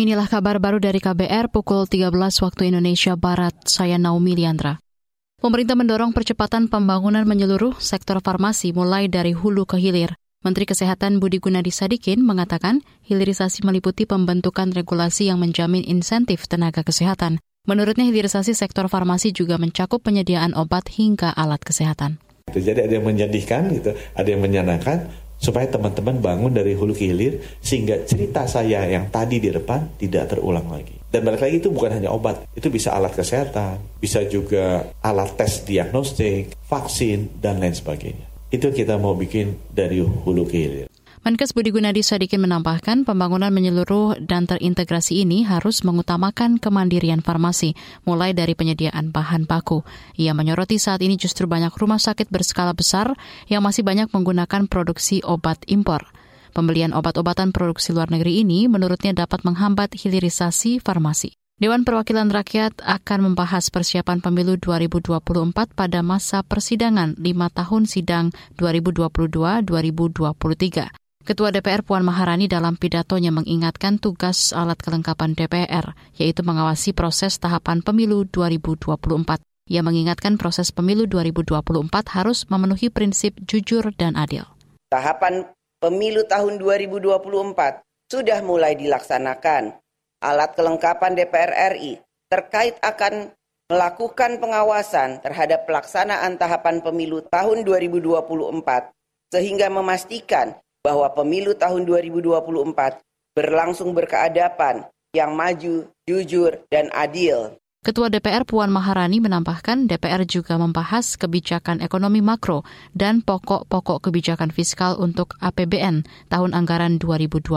Inilah kabar baru dari KBR pukul 13 waktu Indonesia Barat. Saya Naomi Liandra. Pemerintah mendorong percepatan pembangunan menyeluruh sektor farmasi mulai dari hulu ke hilir. Menteri Kesehatan Budi Gunadi Sadikin mengatakan hilirisasi meliputi pembentukan regulasi yang menjamin insentif tenaga kesehatan. Menurutnya hilirisasi sektor farmasi juga mencakup penyediaan obat hingga alat kesehatan. Jadi ada yang menyedihkan gitu, ada yang menyenangkan supaya teman-teman bangun dari hulu ke hilir sehingga cerita saya yang tadi di depan tidak terulang lagi. Dan balik lagi itu bukan hanya obat, itu bisa alat kesehatan, bisa juga alat tes diagnostik, vaksin dan lain sebagainya. Itu kita mau bikin dari hulu ke hilir. Menkes Budi Gunadi Sadikin menambahkan pembangunan menyeluruh dan terintegrasi ini harus mengutamakan kemandirian farmasi, mulai dari penyediaan bahan baku. Ia menyoroti saat ini justru banyak rumah sakit berskala besar yang masih banyak menggunakan produksi obat impor. Pembelian obat-obatan produksi luar negeri ini menurutnya dapat menghambat hilirisasi farmasi. Dewan Perwakilan Rakyat akan membahas persiapan pemilu 2024 pada masa persidangan 5 tahun sidang 2022-2023. Ketua DPR Puan Maharani dalam pidatonya mengingatkan tugas alat kelengkapan DPR, yaitu mengawasi proses tahapan pemilu 2024. Ia mengingatkan proses pemilu 2024 harus memenuhi prinsip jujur dan adil. Tahapan pemilu tahun 2024 sudah mulai dilaksanakan. Alat kelengkapan DPR RI terkait akan melakukan pengawasan terhadap pelaksanaan tahapan pemilu tahun 2024 sehingga memastikan bahwa pemilu tahun 2024 berlangsung berkeadapan, yang maju, jujur, dan adil. Ketua DPR Puan Maharani menambahkan DPR juga membahas kebijakan ekonomi makro dan pokok-pokok kebijakan fiskal untuk APBN tahun anggaran 2024.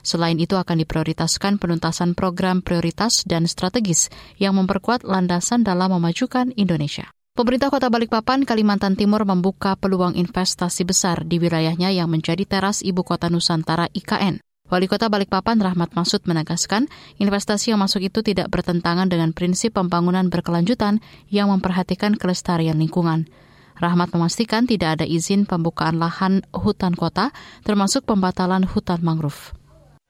Selain itu akan diprioritaskan penuntasan program prioritas dan strategis yang memperkuat landasan dalam memajukan Indonesia. Pemerintah Kota Balikpapan, Kalimantan Timur membuka peluang investasi besar di wilayahnya yang menjadi teras Ibu Kota Nusantara IKN. Wali Kota Balikpapan Rahmat Masud menegaskan, investasi yang masuk itu tidak bertentangan dengan prinsip pembangunan berkelanjutan yang memperhatikan kelestarian lingkungan. Rahmat memastikan tidak ada izin pembukaan lahan hutan kota, termasuk pembatalan hutan mangrove.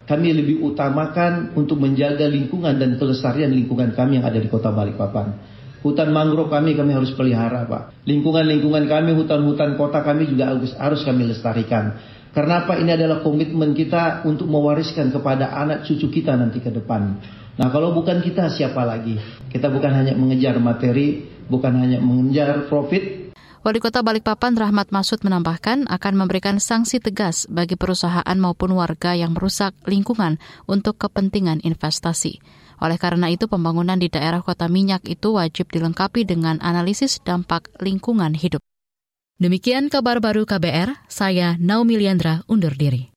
Kami lebih utamakan untuk menjaga lingkungan dan kelestarian lingkungan kami yang ada di kota Balikpapan Hutan mangrove kami kami harus pelihara, Pak. Lingkungan-lingkungan kami, hutan-hutan kota kami juga harus, harus kami lestarikan. Karena apa? Ini adalah komitmen kita untuk mewariskan kepada anak cucu kita nanti ke depan. Nah, kalau bukan kita siapa lagi? Kita bukan hanya mengejar materi, bukan hanya mengejar profit, Wali Kota Balikpapan Rahmat Masud menambahkan akan memberikan sanksi tegas bagi perusahaan maupun warga yang merusak lingkungan untuk kepentingan investasi. Oleh karena itu, pembangunan di daerah kota minyak itu wajib dilengkapi dengan analisis dampak lingkungan hidup. Demikian kabar baru KBR, saya Naomi Liandra undur diri.